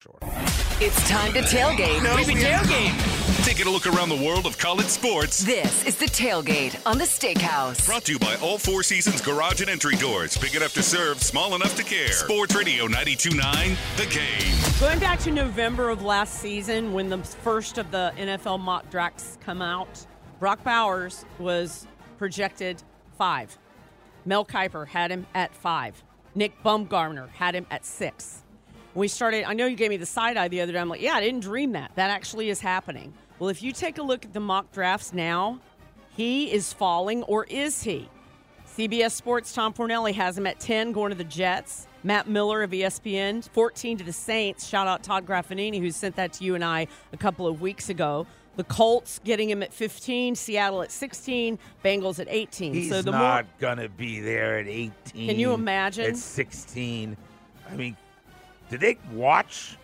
Sure. It's time to tailgate. Maybe tailgate. Taking a look around the world of college sports. This is the tailgate on the Steakhouse. Brought to you by All Four Seasons Garage and Entry Doors. Big enough to serve, small enough to care. Sports Radio 92.9, The Game. Going back to November of last season, when the first of the NFL mock drafts come out, Brock Bowers was projected five. Mel Kiper had him at five. Nick Baumgardner had him at six. We started, I know you gave me the side eye the other day. I'm like, yeah, I didn't dream that. That actually is happening. Well, if you take a look at the mock drafts now, he is falling, or is he? CBS Sports' Tom Fornelli has him at 10 going to the Jets. Matt Miller of ESPN, 14 to the Saints. Shout out Todd Graffanini, who sent that to you and I a couple of weeks ago. The Colts getting him at 15, Seattle at 16, Bengals at 18. He's so the not more gonna be there at 18. Can you imagine? At 16. I mean, did they watch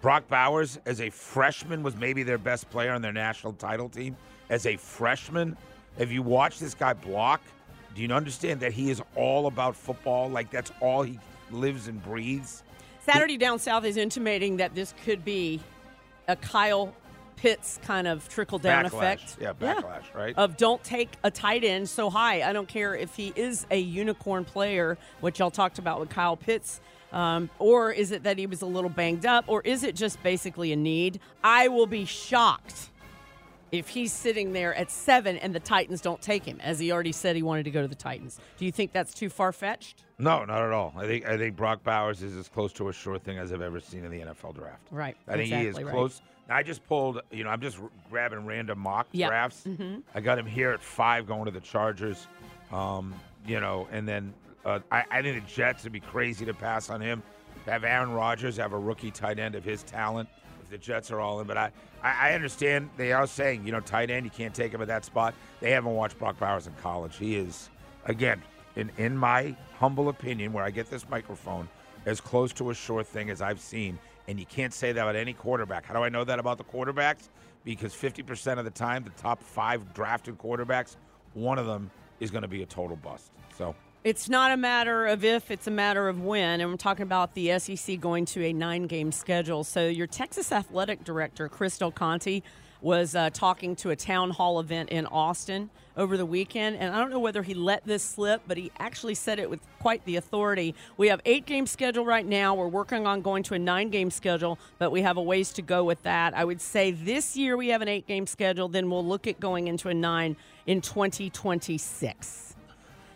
Brock Bowers as a freshman was maybe their best player on their national title team as a freshman? Have you watched this guy block? Do you understand that he is all about football? Like that's all he lives and breathes. Saturday Down South is intimating that this could be a Kyle Pitts kind of trickle down Backlash. effect. Yeah, backlash, right? Of don't take a tight end so high. I don't care if he is a unicorn player, which y'all talked about with Kyle Pitts. Um, or is it that he was a little banged up? Or is it just basically a need? I will be shocked if he's sitting there at seven and the Titans don't take him, as he already said he wanted to go to the Titans. Do you think that's too far fetched? No, not at all. I think I think Brock Bowers is as close to a sure thing as I've ever seen in the NFL draft. Right, I think he is right. close. Now, I just pulled. You know, I'm just r- grabbing random mock Yeah. drafts. Mhm. I got him here at five, going to the Chargers. Um, you know, and then uh, I, I think the Jets would be crazy to pass on him. Have Aaron Rodgers have a rookie tight end of his talent if the Jets are all in. But I, I, understand they are saying, you know, tight end, you can't take him at that spot. They haven't watched Brock Bowers in college. He is, again, in, in my humble opinion, where I get this microphone, as close to a sure thing as I've seen. And you can't say that about any quarterback. How do I know that about the quarterbacks? Because 50% of the time, the top five drafted quarterbacks, one of them is going to be a total bust. So It's not a matter of if, it's a matter of when. And we're talking about the SEC going to a nine game schedule. So, your Texas athletic director, Chris Del Conte, was uh, talking to a town hall event in Austin over the weekend. And I don't know whether he let this slip, but he actually said it with quite the authority. We have eight game schedule right now. We're working on going to a nine game schedule, but we have a ways to go with that. I would say this year we have an eight game schedule. Then we'll look at going into a nine in 2026.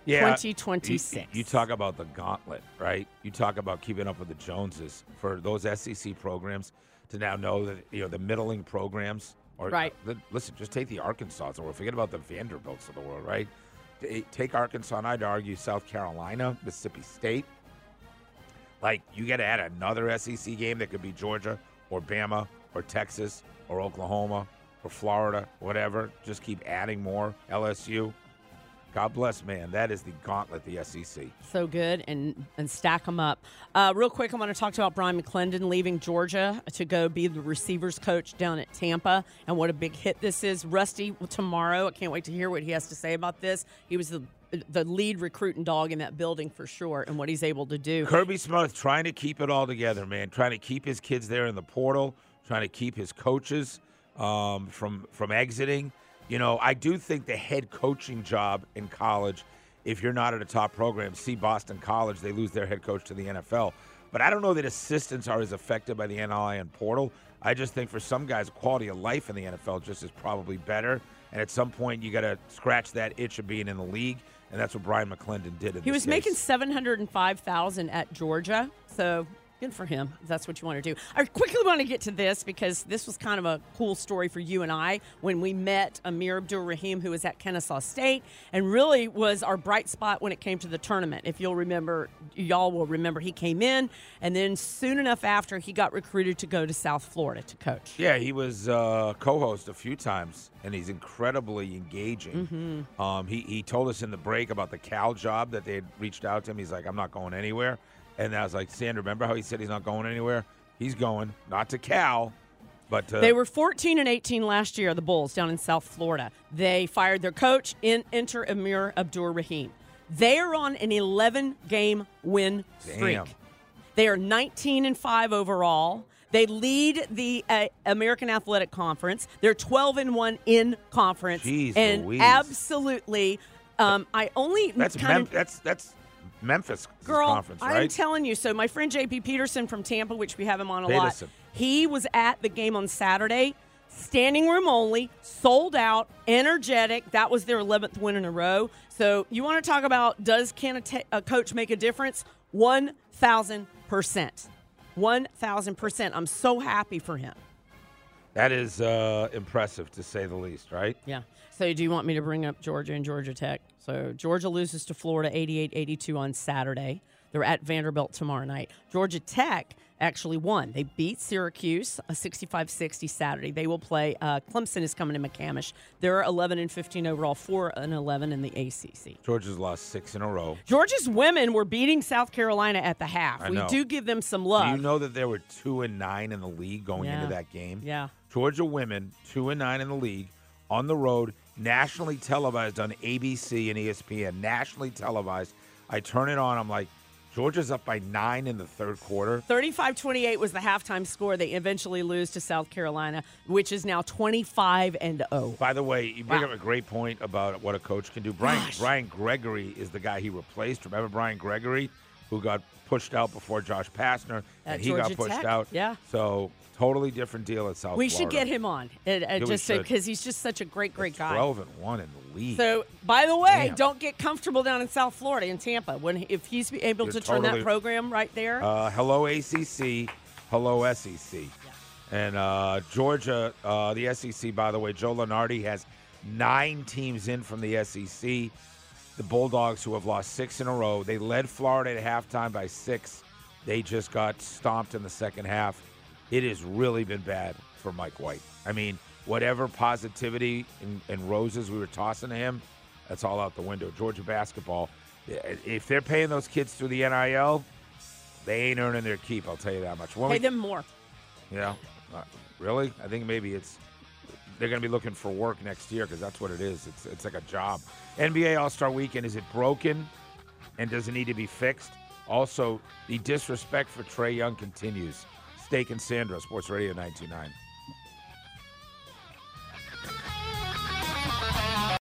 Yeah, 2026. You, you talk about the gauntlet, right? You talk about keeping up with the Joneses for those SEC programs to now know that you know the middling programs. Or Right. li- listen, just take the Arkansas or forget about the Vanderbilts of the world, right? Take Arkansas, and I'd argue South Carolina, Mississippi State. Like you got to add another SEC game that could be Georgia or Bama or Texas or Oklahoma or Florida, whatever. Just keep adding more. LSU. God bless, man. That is the gauntlet, the SEC. so good and and stack them up. Uh, real quick, I want to talk about Bryan McClendon leaving Georgia to go be the receivers coach down at Tampa, and what a big hit this is. Rusty tomorrow. I can't wait to hear what he has to say about this. He was the the lead recruiting dog in that building for sure, and what he's able to do. Kirby Smart trying to keep it all together, man. Trying to keep his kids there in the portal. Trying to keep his coaches um, from from exiting. You know, I do think the head coaching job in college, if you're not at a top program, see Boston College, they lose their head coach to the NFL. But I don't know that assistants are as affected by the NLI and portal. I just think for some guys, quality of life in the NFL just is probably better. And at some point, you got to scratch that itch of being in the league, and that's what Bryan McClendon did. In He was making seven hundred and five thousand at Georgia, so good for him. If that's what you want to do. I quickly want to get to this because this was kind of a cool story for you and I when we met Amir Abdur Rahim, who was at Kennesaw State, and really was our bright spot when it came to the tournament. If you'll remember, y'all will remember, he came in, and then soon enough after, he got recruited to go to South Florida to coach. Yeah, he was uh, co-host a few times, and he's incredibly engaging. Mm-hmm. Um, he he told us in the break about the Cal job that they had reached out to him. He's like, "I'm not going anywhere," and I was like, "Sandra, remember how he said he's not going anywhere? He's going not to Cal, but to They were 14 and 18 last year, the Bulls down in South Florida. They fired their coach, in enter Amir Abdur Rahim. They are on an 11 game win streak. Damn. They are 19 and 5 overall. They lead the uh, American Athletic Conference. They're 12 and 1 in conference. Jeez and Louise. absolutely um, I only That's Mem- of that's that's Memphis Girl, conference, I'm telling you. So my friend JP Peterson from Tampa, which we have him on a Peterson. lot, he was at the game on Saturday, standing room only, sold out, energetic. That was their 11th win in a row. So you want to talk about does can a, ta- a coach make a difference? One thousand percent. One thousand percent. I'm so happy for him. That is uh, impressive to say the least, right? Yeah. So do you want me to bring up Georgia and Georgia Tech? So Georgia loses to Florida 88-82 on Saturday. They're at Vanderbilt tomorrow night. Georgia Tech actually won. They beat Syracuse a 65-60 Saturday. They will play uh, Clemson is coming to McCamish. They're 11 and 15 overall, 4 and 11 in the ACC. Georgia's lost six in a row. Georgia's women were beating South Carolina at the half. I we know. do give them some Do love. you know that there were two and nine in the league going Yeah. into that game? Yeah. Georgia women, two and nine in the league, on the road, nationally televised on ABC and ESPN, nationally televised. I turn it on. I'm like, Georgia's up by nine in the third quarter. 35 28 was the halftime score. They eventually lose to South Carolina, which is now 25 and oh. 0. By the way, you bring Wow. up a great point about what a coach can do. Brian Gosh. Brian Gregory is the guy he replaced. Remember Brian Gregory, who got pushed out before Josh Pastner, At and he got pushed Tech, out. yeah. So totally different deal at South. Florida. We should get him on, it, it we just because he's just such a great, great guy. Twelve and one in the league. So, by the way, Damn. don't get comfortable down in South Florida in Tampa. When if he's able You're to turn that program right there, Uh, hello ACC, hello SEC, and uh, Georgia, uh, the SEC. By the way, Joe Lunardi has nine teams in from the SEC. The Bulldogs, who have lost six in a row, they led Florida at halftime by six. They just got stomped in the second half. It has really been bad for Mike White. I mean, whatever positivity and, and roses we were tossing to him, that's all out the window. Georgia basketball, if they're paying those kids through the NIL, they ain't earning their keep. I'll tell you that much. When pay we- them more. yeah, Uh, really? I think maybe it's they're going to be looking for work next year because that's what it is. It's it's like a job. NBA All Star Weekend is it broken, and does it need to be fixed? Also, the disrespect for Trae Young continues. Steak and Sandra, Sports Radio 929.